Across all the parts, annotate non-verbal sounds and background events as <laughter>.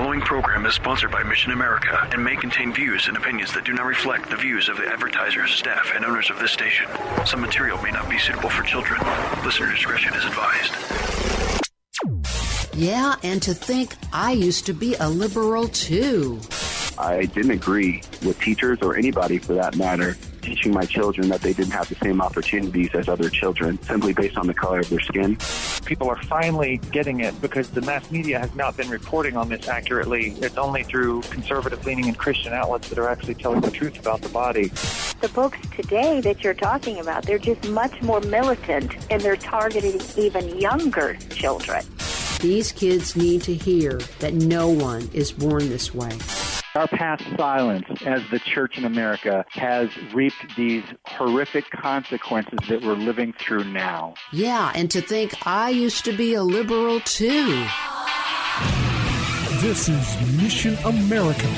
The following program is sponsored by Mission America and may contain views and opinions that do not reflect the views of the advertisers, staff, and owners of this station. Some material may not be suitable for children. Listener discretion is advised. Yeah, and to think I used to be a liberal too. I didn't agree with teachers or anybody for that matter teaching my children that they didn't have the same opportunities as other children simply based on the color of their skin. People are finally getting it because the mass media has not been reporting on this accurately. It's only through conservative leaning and Christian outlets that are actually telling the truth about the body. The books today that you're talking about, they're just much more militant and they're targeting even younger children. These kids need to hear that no one is born this way. Our past silence as the church in America has reaped these horrific consequences that we're living through now. Yeah, and to think I used to be a liberal too. This is Mission America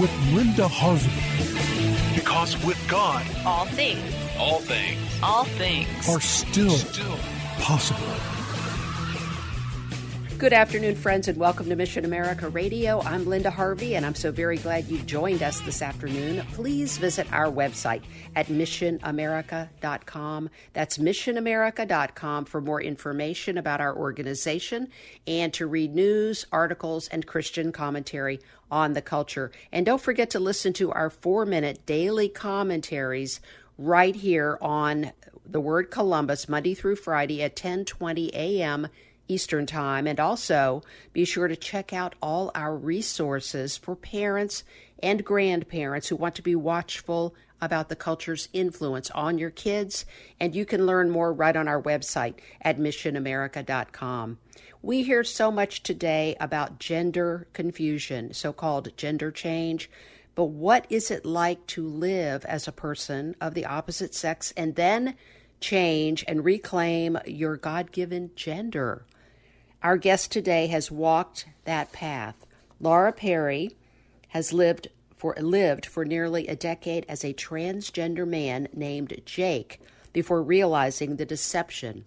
with Linda Harvey. Because with God, all things, all things, all things are still, still possible. Good afternoon, friends, and welcome to Mission America Radio. I'm Linda Harvey, and I'm so very glad you joined us this afternoon. Please visit our website at missionamerica.com. That's missionamerica.com for more information about our organization and to read news, articles, and Christian commentary on the culture. And don't forget to listen to our four minute daily commentaries right here on the word Columbus, Monday through Friday at 1020 a.m. Eastern Time. And also be sure to check out all our resources for parents and grandparents who want to be watchful about the culture's influence on your kids. And you can learn more right on our website at missionamerica.com. We hear so much today about gender confusion, so called gender change. But what is it like to live as a person of the opposite sex and then change and reclaim your God given gender? Our guest today has walked that path. Laura Perry has lived for lived for nearly a decade as a transgender man named Jake before realizing the deception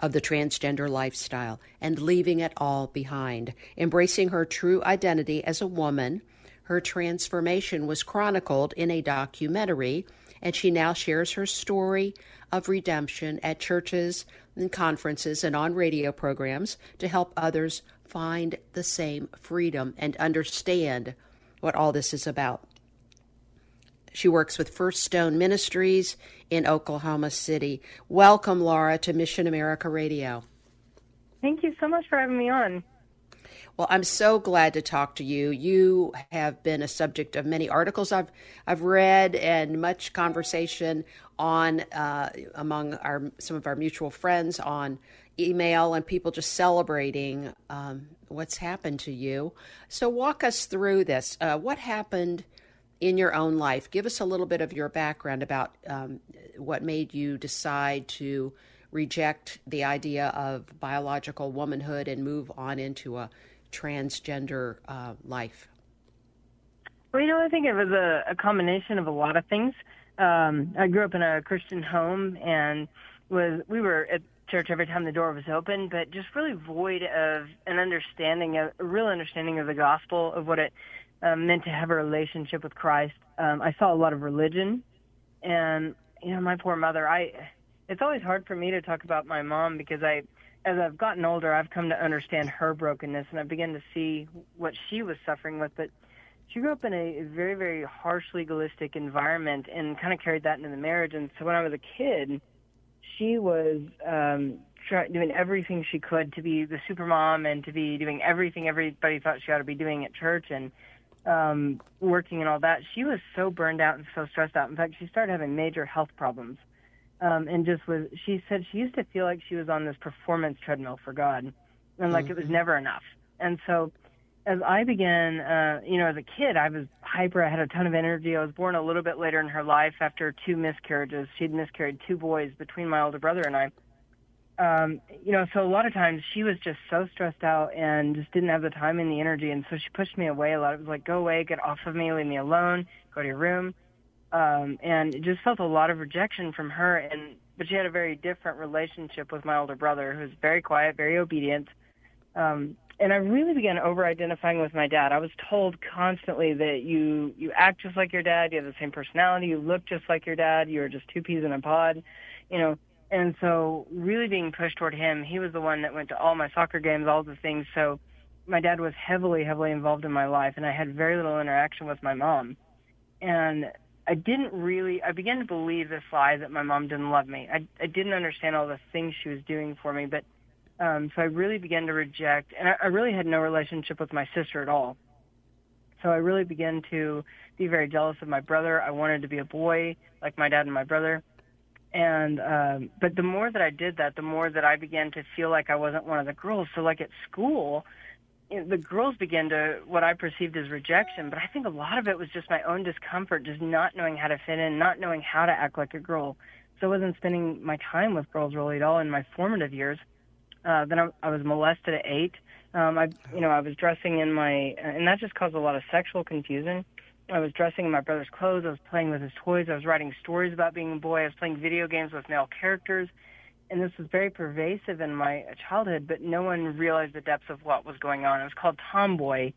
of the transgender lifestyle and leaving it all behind. Embracing her true identity as a woman, her transformation was chronicled in a documentary, and she now shares her story of redemption at churches and conferences and on radio programs to help others find the same freedom and understand what all this is about. She works with First Stone Ministries in Oklahoma City. Welcome, Laura, to Mission America Radio. Thank you so much for having me on. Well, I'm so glad to talk to you. You have been a subject of many articles I've I've read and much conversation on uh, among our some of our mutual friends on email and people just celebrating um, what's happened to you. So walk us through this. Uh, what happened in your own life? Give us a little bit of your background about um, what made you decide to reject the idea of biological womanhood and move on into a transgender uh, life? Well, you know, I think it was a, a combination of a lot of things. Um, I grew up in a Christian home and was we were at church every time the door was open, but just really void of an understanding of a real understanding of the gospel of what it um, meant to have a relationship with Christ. Um, I saw a lot of religion, and you know, my poor mother. I it's always hard for me to talk about my mom because I as I've gotten older, I've come to understand her brokenness, and I begin to see what she was suffering with. But she grew up in a very, very harsh legalistic environment, and kind of carried that into the marriage. And so when I was a kid, she was um, try, doing everything she could to be the super mom and to be doing everything everybody thought she ought to be doing at church and um, working and all that. She was so burned out and so stressed out. In fact, she started having major health problems um, and just was she said she used to feel like she was on this performance treadmill for God, and like it was never enough. And so, as I began, uh, you know, as a kid, I was hyper. I had a ton of energy. I was born a little bit later in her life after two miscarriages. She'd miscarried two boys between my older brother and I. Um, you know, so a lot of times she was just so stressed out and just didn't have the time and the energy, and so she pushed me away a lot. It was like, "Go away, get off of me, leave me alone, go to your room," um, and just felt a lot of rejection from her. And but she had a very different relationship with my older brother, who's very quiet, very obedient. Um, and I really began over identifying with my dad. I was told constantly that you you act just like your dad, you have the same personality, you look just like your dad, you're just two peas in a pod, you know. And so really being pushed toward him, he was the one that went to all my soccer games, all the things. So my dad was heavily, heavily involved in my life and I had very little interaction with my mom. And I didn't really I began to believe this lie that my mom didn't love me. I I didn't understand all the things she was doing for me, but um, so I really began to reject, and I, I really had no relationship with my sister at all. So I really began to be very jealous of my brother. I wanted to be a boy like my dad and my brother. And um, but the more that I did that, the more that I began to feel like I wasn't one of the girls. So like at school, you know, the girls began to what I perceived as rejection. But I think a lot of it was just my own discomfort, just not knowing how to fit in, not knowing how to act like a girl. So I wasn't spending my time with girls really at all in my formative years. Uh, then I, I was molested at eight. Um, I, you know, I was dressing in my, and that just caused a lot of sexual confusion. I was dressing in my brother's clothes. I was playing with his toys. I was writing stories about being a boy. I was playing video games with male characters. And this was very pervasive in my childhood, but no one realized the depths of what was going on. It was called tomboy,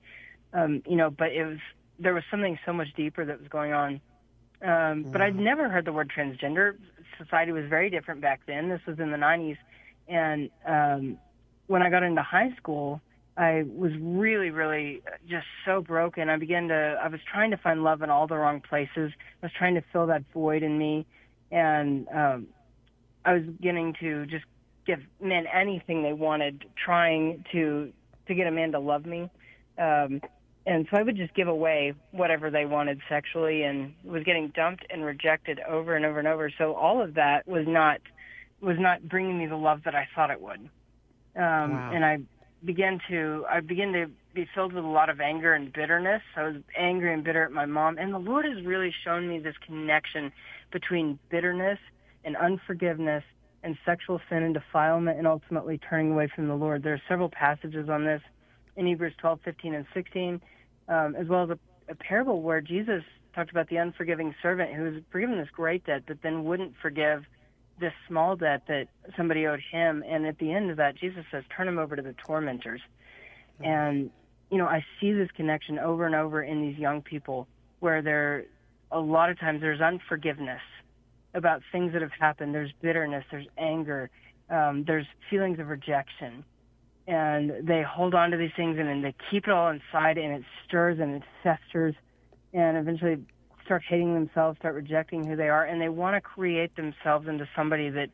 um, you know, but it was, there was something so much deeper that was going on. Um, But I'd never heard the word transgender. Society was very different back then. This was in the 90s. And um, when I got into high school, I was really, really just so broken. I began to, I was trying to find love in all the wrong places. I was trying to fill that void in me. And um, I was beginning to just give men anything they wanted, trying to, to get a man to love me. Um, and so I would just give away whatever they wanted sexually and was getting dumped and rejected over and over and over. So all of that was not was not bringing me the love that I thought it would. Um, Wow. And I began to, I began to be filled with a lot of anger and bitterness. I was angry and bitter at my mom. And the Lord has really shown me this connection between bitterness and unforgiveness and sexual sin and defilement and ultimately turning away from the Lord. There are several passages on this in Hebrews 12, 15, and 16, um, as well as a, a parable where Jesus talked about the unforgiving servant who was forgiven this great debt, but then wouldn't forgive this small debt that somebody owed him. And at the end of that, Jesus says, turn him over to the tormentors. And, you know, I see this connection over and over in these young people where there, a lot of times there's unforgiveness about things that have happened. There's bitterness, there's anger, um, there's feelings of rejection. And they hold on to these things and then they keep it all inside and it stirs and it festers and eventually start hating themselves, start rejecting who they are, and they want to create themselves into somebody that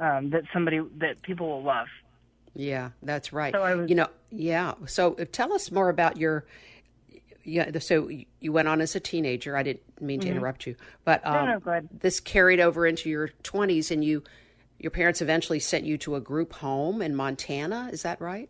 um, that somebody that people will love. Yeah, that's right. So I was- you know, yeah. So uh, tell us more about your. Yeah, so you- went on as a teenager. I didn't mean to Mhm. interrupt you, but No, um, no, go ahead. this carried over into your twenties, and you, your parents eventually sent you to a group home in Montana. Is that right?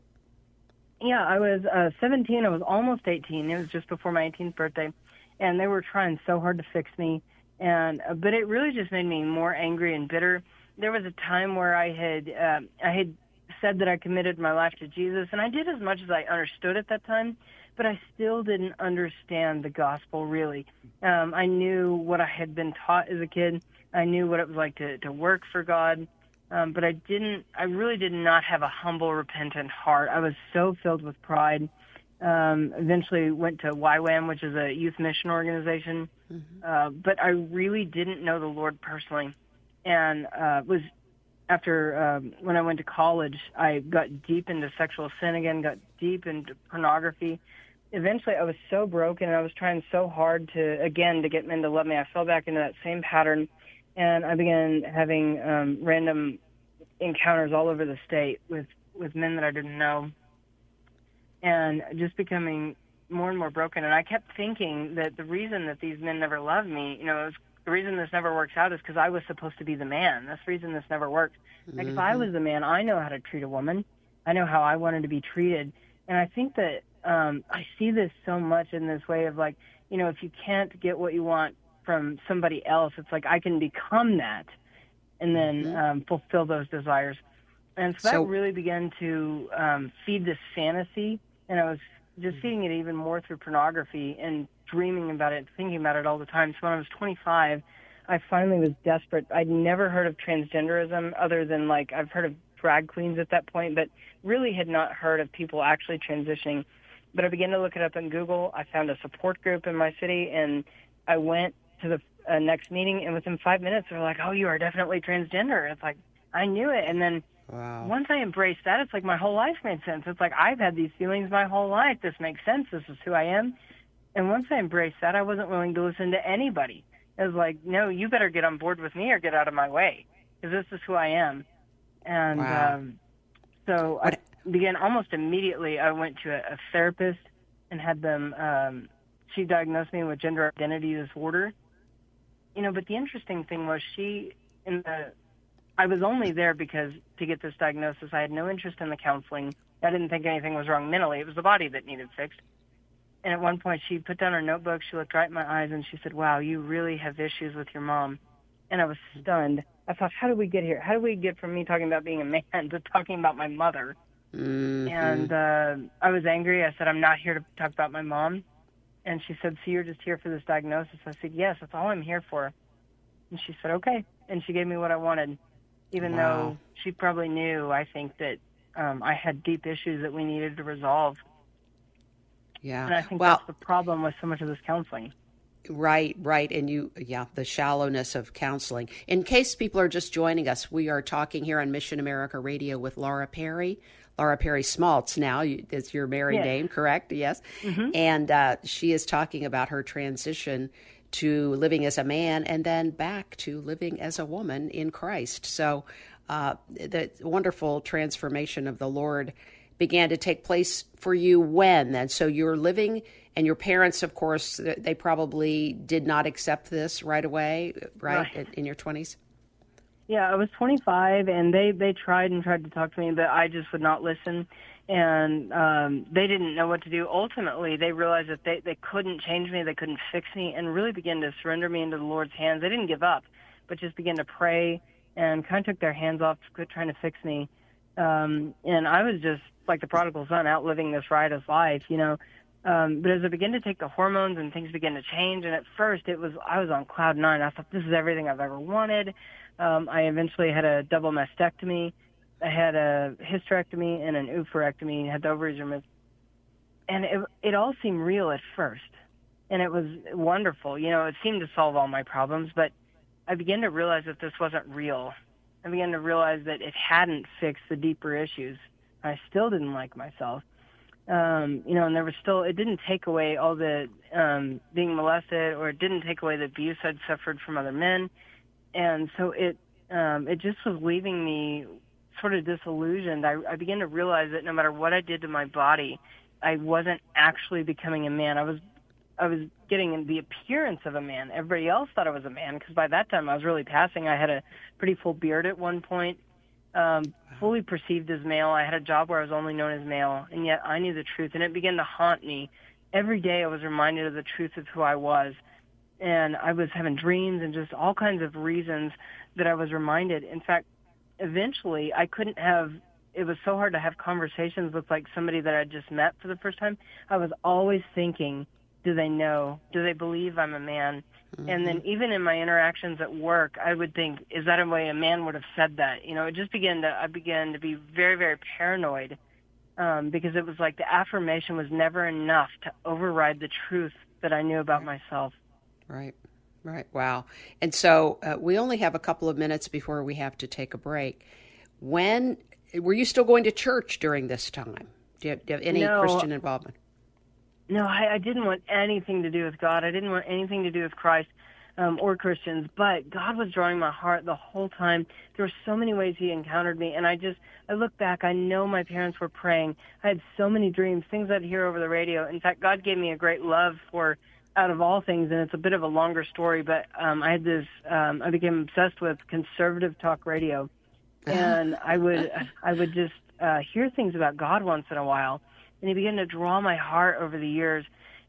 Yeah, I was uh, 17. I was almost 18. It was just before my 18th birthday, and they were trying so hard to fix me. And uh, but it really just made me more angry and bitter. There was a time where I had uh, I had said that I committed my life to Jesus, and I did as much as I understood at that time, but I still didn't understand the gospel really. Um, I knew what I had been taught as a kid. I knew what it was like to to work for God. Um, but I didn't, I really did not have a humble, repentant heart. I was so filled with pride. Um, eventually went to YWAM, which is a youth mission organization. Uh, but I really didn't know the Lord personally. And, uh, was after, um, when I went to college, I got deep into sexual sin again, got deep into pornography. Eventually I was so broken and I was trying so hard to, again, to get men to love me. I fell back into that same pattern and I began having um, random encounters all over the state with with men that I didn't know, and just becoming more and more broken. And I kept thinking that the reason that these men never loved me, you know, it was, the reason this never works out is because I was supposed to be the man. That's the reason this never worked. Like if I Mhm. was the man, I know how to treat a woman. I know how I wanted to be treated. And I think that um, I see this so much in this way of like, you know, if you can't get what you want from somebody else, it's like I can become that and then mm-hmm. um, fulfill those desires. And so, so that really began to um, feed this fantasy. And I was just mm-hmm. feeding it even more through pornography and dreaming about it, thinking about it all the time. So when I was 25, I finally was desperate. I'd never heard of transgenderism other than like I've heard of drag queens at that point, but really had not heard of people actually transitioning. But I began to look it up in Google. I found a support group in my city, and I went to the uh, next meeting. And within five minutes, they're like, "Oh, you are definitely transgender." It's like I knew it, and then wow. once I embraced that, it's like my whole life made sense. It's like I've had these feelings my whole life. This makes sense. This is who I am. And once I embraced that, I wasn't willing to listen to anybody. It was like, no, you better get on board with me or get out of my way because this is who I am. And wow. um, so what? I began almost immediately. I went to a, a therapist and had them. Um, she diagnosed me with gender identity disorder. You know, but the interesting thing was she in the. I was only there because to get this diagnosis. I had no interest in the counseling. I didn't think anything was wrong mentally. It was the body that needed fixed. And at one point, she put down her notebook. She looked right in my eyes and she said, "Wow, you really have issues with your mom." And I was stunned. I thought, how did we get here? How did we get from me talking about being a man <laughs> to talking about my mother? Mm-hmm. And uh, I was angry. I said, I'm not here to talk about my mom. And she said, So you're just here for this diagnosis? I said, Yes, that's all I'm here for. And she said, Okay. And she gave me what I wanted, even wow. though she probably knew, I think, that um, I had deep issues that we needed to resolve. Yeah. And I think well, that's the problem with so much of this counseling. Right, right. And you, yeah, the shallowness of counseling. In case people are just joining us, we are talking here on Mission America Radio with Laura Perry. Laura Perry Smalts now is your married yes. name, correct? Yes. Mm-hmm. And uh, she is talking about her transition to living as a man and then back to living as a woman in Christ. So uh, the wonderful transformation of the Lord began to take place for you when and So you're living and your parents, of course, they probably did not accept this right away, right, right. In, your 20s? Yeah, I was 25, and they they tried and tried to talk to me, but I just would not listen, and um, they didn't know what to do. Ultimately, they realized that they they couldn't change me, they couldn't fix me, and really began to surrender me into the Lord's hands. They didn't give up, but just began to pray and kind of took their hands off, quit trying to fix me. Um, and I was just like the prodigal son, out living this riotous life, you know. Um, but as I began to take the hormones and things began to change, and at first it was I was on cloud nine. I thought this is everything I've ever wanted. Um, I eventually had a double mastectomy. I had a hysterectomy and an oophorectomy. Had the ovaries removed, and it it all seemed real at first, and it was wonderful. You know, it seemed to solve all my problems, but I began to realize that this wasn't real. I began to realize that it hadn't fixed the deeper issues. I still didn't like myself um, you know, and there was still, it didn't take away all the um, being molested or it didn't take away the abuse I'd suffered from other men. And so it, um, it just was leaving me sort of disillusioned. I, I began to realize that no matter what I did to my body, I wasn't actually becoming a man. I was, I was getting in the appearance of a man. Everybody else thought I was a man because by that time I was really passing. I had a pretty full beard at one point um, fully perceived as male. I had a job where I was only known as male, and yet I knew the truth, and it began to haunt me. Every day I was reminded of the truth of who I was, and I was having dreams and just all kinds of reasons that I was reminded. In fact, eventually I couldn't have. It was so hard to have conversations with like somebody that I just met for the first time. I was always thinking, do they know? Do they believe I'm a man? Mm-hmm. And then mm-hmm. even in my interactions at work, I would think, is that a way a man would have said that? You know, it just began to, I began to be very, very paranoid um, because it was like the affirmation was never enough to override the truth that I knew about myself. Right, right. Wow. And so uh, we only have a couple of minutes before we have to take a break. When were you still going to church during this time? Do you have, do you have any no, Christian involvement? No, I, I didn't want anything to do with God. I didn't want anything to do with Christ um, or Christians. But God was drawing my heart the whole time. There were so many ways He encountered me, and I just I look back. I know my parents were praying. I had so many dreams, things I'd hear over the radio. In fact, God gave me a great love for out of all things, and it's a bit of a longer story. But um, I had this. Um, I became obsessed with conservative talk radio, <laughs> and I would I would just uh, hear things about God once in a while, and He began to draw my heart over the years.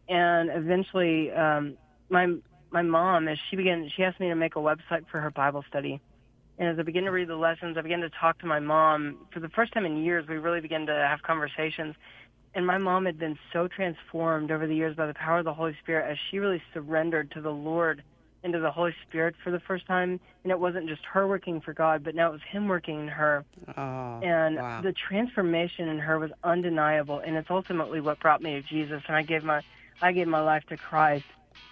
And eventually, um, my my mom, as she began, she asked me to make a website for her Bible study. And as I began to read the lessons, I began to talk to my mom. For the first time in years, we really began to have conversations. And my mom had been so transformed over the years by the power of the Holy Spirit as she really surrendered to the Lord into the Holy Spirit for the first time. And it wasn't just her working for God, but now it was Him working in her. Oh, and wow. the transformation in her was undeniable. And it's ultimately what brought me to Jesus. And I gave my, I gave my life to Christ.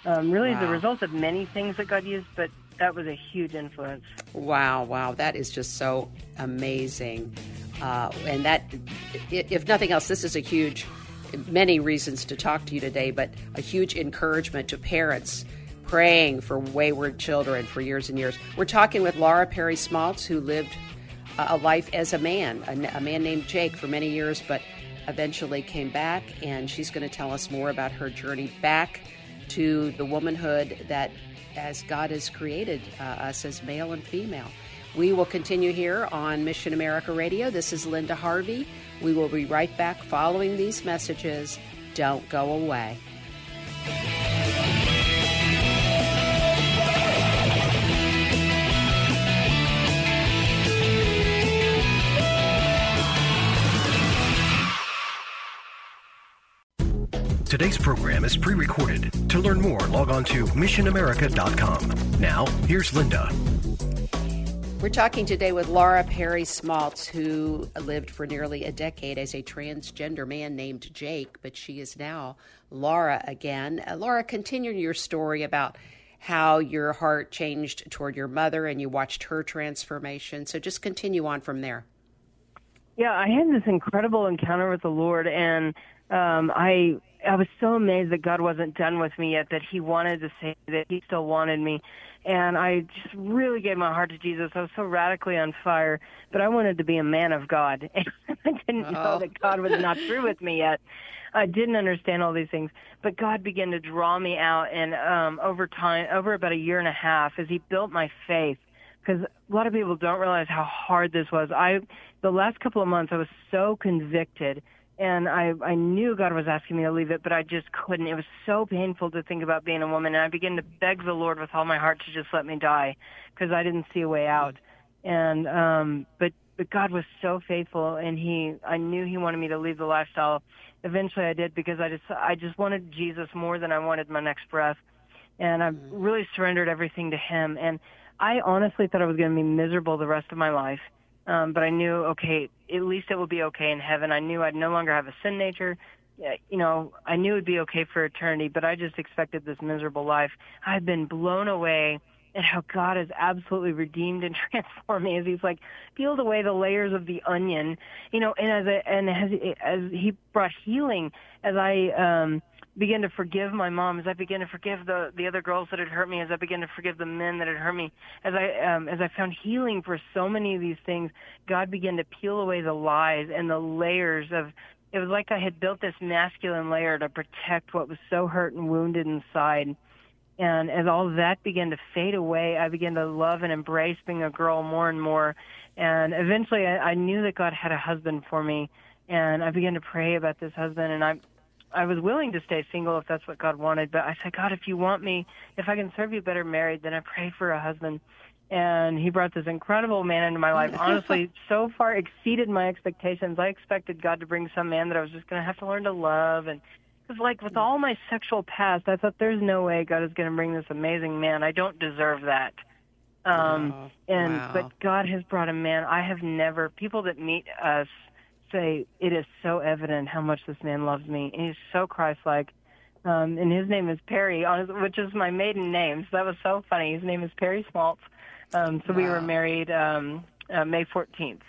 Um, really, Wow. the result of many things that God used, but that was a huge influence. Wow, wow, that is just so amazing. Uh, and that, if nothing else, this is a huge, many reasons to talk to you today, but a huge encouragement to parents praying for wayward children for years and years. We're talking with Laura Perry Smalts, who lived uh, a life as a man, a, man named Jake, for many years, but eventually came back, and she's going to tell us more about her journey back to the womanhood that, as God has created uh, us as male and female. We will continue here on Mission America Radio. This is Linda Harvey. We will be right back following these messages. Don't go away. Today's program is pre recorded. To learn more, log on to missionamerica.com. Now, here's Linda. We're talking today with Laura Perry Smalts, who lived for nearly a decade as a transgender man named Jake, but she is now Laura again. Uh, Laura, continue your story about how your heart changed toward your mother and you watched her transformation. So just continue on from there. Yeah, I had this incredible encounter with the Lord, and um, I I was so amazed that God wasn't done with me yet. That He wanted to say that He still wanted me, and I just really gave my heart to Jesus. I was so radically on fire, but I wanted to be a man of God, <laughs> and I didn't know Oh. that God was not through with me yet. I didn't understand all these things, but God began to draw me out, and um, over time, over about a year and a half, as He built my faith because a lot of people don't realize how hard this was. I the last couple of months I was so convicted and I I knew God was asking me to leave it, but I just couldn't. It was so painful to think about being a woman and I began to beg the Lord with all my heart to just let me die because I didn't see a way out. And um but but God was so faithful and he I knew he wanted me to leave the lifestyle. Eventually I did because I just I just wanted Jesus more than I wanted my next breath and I really surrendered everything to him. And I honestly thought I was going to be miserable the rest of my life, um, but I knew, okay, at least it would be okay in heaven. I knew I'd no longer have a sin nature. You know, I knew it'd be okay for eternity, but I just expected this miserable life. I've been blown away at how God has absolutely redeemed and <laughs> transformed me as He's like peeled away the layers of the onion, you know, and as a, and as as He brought healing, as I um began to forgive my mom, as I began to forgive the the other girls that had hurt me, as I began to forgive the men that had hurt me, as I um, as I found healing for so many of these things, God began to peel away the lies and the layers of. It was like I had built this masculine layer to protect what was so hurt and wounded inside. And as all that began to fade away, I began to love and embrace being a girl more and more. And eventually, I, I knew that God had a husband for me, and I began to pray about this husband. And I, I was willing to stay single if that's what God wanted. But I said, God, if you want me, if I can serve you better married, then I pray for a husband. And he brought this incredible man into my life. <laughs> Honestly, so far exceeded my expectations. I expected God to bring some man that I was just going to have to learn to love. And because, like, with all my sexual past, I thought there's no way God is going to bring this amazing man. I don't deserve that. Um, Oh, and wow. but God has brought a man. I have never people that meet us say it is so evident how much this man loves me. He's so Christ-like. Um, and his name is Perry, which is my maiden name. So that was so funny. His name is Perry Smalts. Um, so we were married um, uh, May 14th.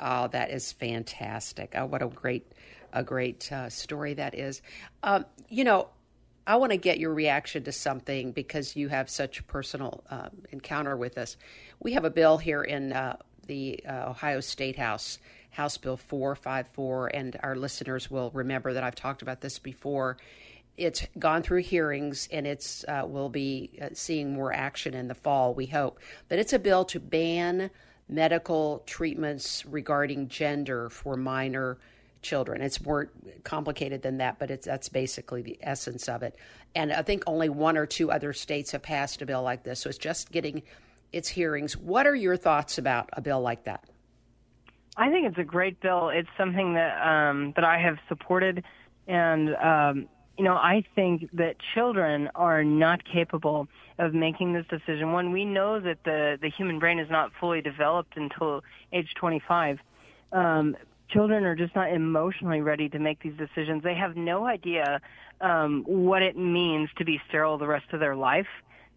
Oh, that is fantastic! Oh, what a great, a great uh, story that is. Um, you know, I want to get your reaction to something because you have such a personal um, encounter with us. We have a bill here in uh, the uh, Ohio State House, House Bill 454, and our listeners will remember that I've talked about this before. It's gone through hearings and it's uh, will be uh, seeing more action in the fall, we hope. But it's a bill to ban medical treatments regarding gender for minor children. It's more complicated than that, but it's that's basically the essence of it. And I think only one or two other states have passed a bill like this, so it's just getting its hearings. What are your thoughts about a bill like that? I think it's a great bill. It's something that um, that I have supported, and um, you know, I think that children are not capable of making this decision. When we know that the the human brain is not fully developed until age 25, um, children are just not emotionally ready to make these decisions. They have no idea um, what it means to be sterile the rest of their life,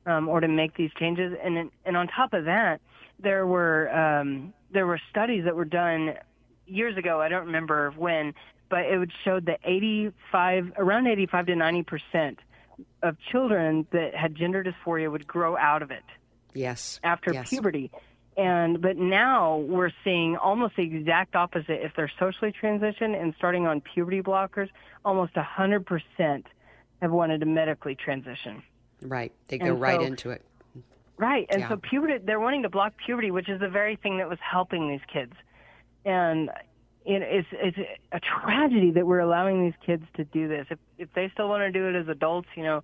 um, or to make these changes. And and on top of that, there were um, there were studies that were done years ago. I don't remember when, but it would show that 85 around 85 to 90 percent of children that had gender dysphoria would grow out of it. Yes. After yes. puberty. And but now we're seeing almost the exact opposite. If they're socially transitioned and starting on puberty blockers, almost 100% have wanted to medically transition. Right. They go and right so, into it. Right. And yeah. so puberty, they're wanting to block puberty, which is the very thing that was helping these kids. And it, it's it's a tragedy that we're allowing these kids to do this. If if they still want to do it as adults, you know,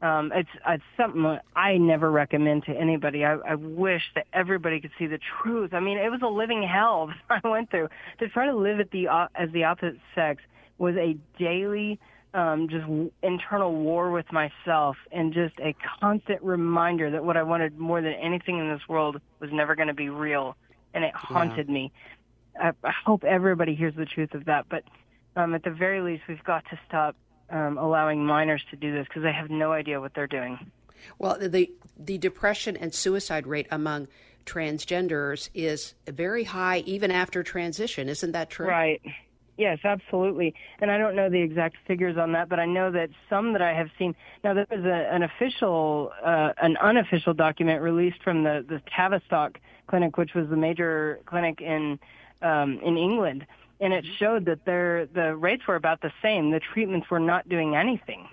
um, it's it's something I never recommend to anybody. I, I wish that everybody could see the truth. I mean, it was a living hell <laughs> that I went through. To try to live at the uh, as the opposite sex was a daily um, just internal war with myself and just a constant reminder that what I wanted more than anything in this world was never going to be real, and it haunted yeah. me. I, I hope everybody hears the truth of that, but um, at the very least, we've got to stop um, allowing minors to do this because they have no idea what they're doing. Well, the the depression and suicide rate among transgenders is very high even after transition. Isn't that true? Right. Yes, absolutely. And I don't know the exact figures on that, but I know that some that I have seen. Now there was a, an official, uh, an unofficial document released from the the Tavistock Clinic, which was the major clinic in um, in England, and it showed that their the rates were about the same. The treatments were not doing anything.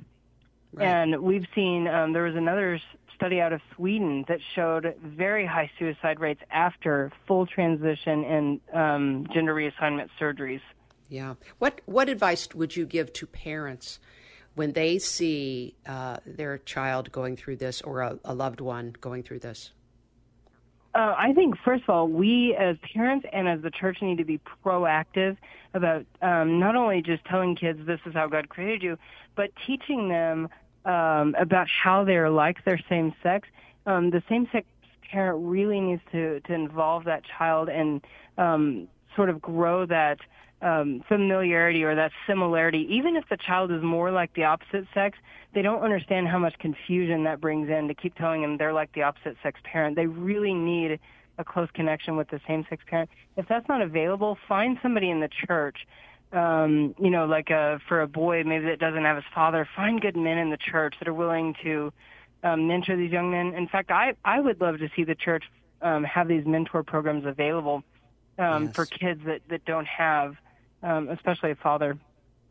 Right. And we've seen um, there was another study out of Sweden that showed very high suicide rates after full transition and um, gender reassignment surgeries. Yeah. What what advice would you give to parents when they see uh, their child going through this or a, a loved one going through this? Uh, I think, first of all, we as parents and as the church need to be proactive about um, not only just telling kids this is how God created you, but teaching them um, about how they're like their same sex. Um, the same sex parent really needs to, to involve that child and um, sort of grow that um, familiarity or that similarity, even if the child is more like the opposite sex, they don't understand how much confusion that brings in to keep telling them they're like the opposite sex parent. They really need a close connection with the same sex parent. If that's not available, find somebody in the church. Um, you know, like a, for a boy maybe that doesn't have his father, find good men in the church that are willing to um, mentor these young men. In fact, I I would love to see the church um, have these mentor programs available um, yes. for kids that that don't have um, especially a father.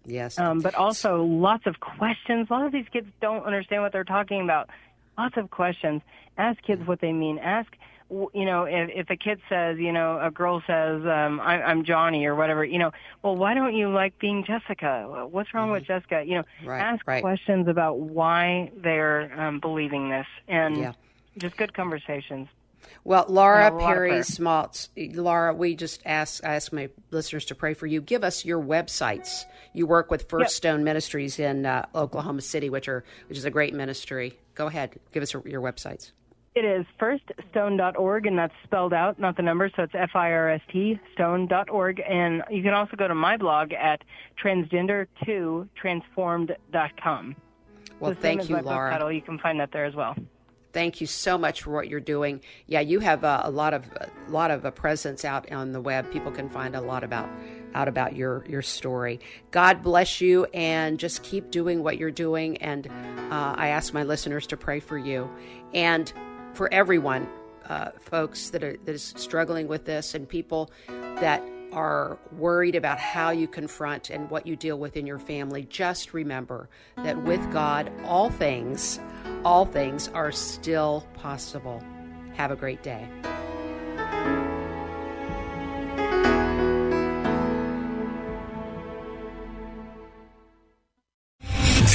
Yes. Um, but also lots of questions. A lot of these kids don't understand what they're talking about. Lots of questions. Ask kids what they mean. Ask, you know, if, if a kid says, you know, a girl says, um, I, I'm Johnny or whatever, you know, well, why don't you like being Jessica? What's wrong mm-hmm. with Jessica? You know, right, ask right. questions about why they're um, believing this and yeah. just good conversations. Well, Laura Perry Smalts, Laura, we just ask ask my listeners to pray for you. Give us your websites. You work with First yep. Stone Ministries in uh, Oklahoma City, which are which is a great ministry. Go ahead, give us your websites. It is firststone.org, and that's spelled out, not the number, so it's F-I-R-S-T, stone.org. And you can also go to my blog at transgender2transformed.com. Well, the thank you, Laura. Title. You can find that there as well. Thank you so much for what you're doing. Yeah, you have a, a lot of a lot of a presence out on the web. People can find a lot about out about your your story. God bless you, and just keep doing what you're doing. And uh, I ask my listeners to pray for you and for everyone, uh, folks that are that is struggling with this, and people that are worried about how you confront and what you deal with in your family, just remember that with God, all things, all things are still possible. Have a great day.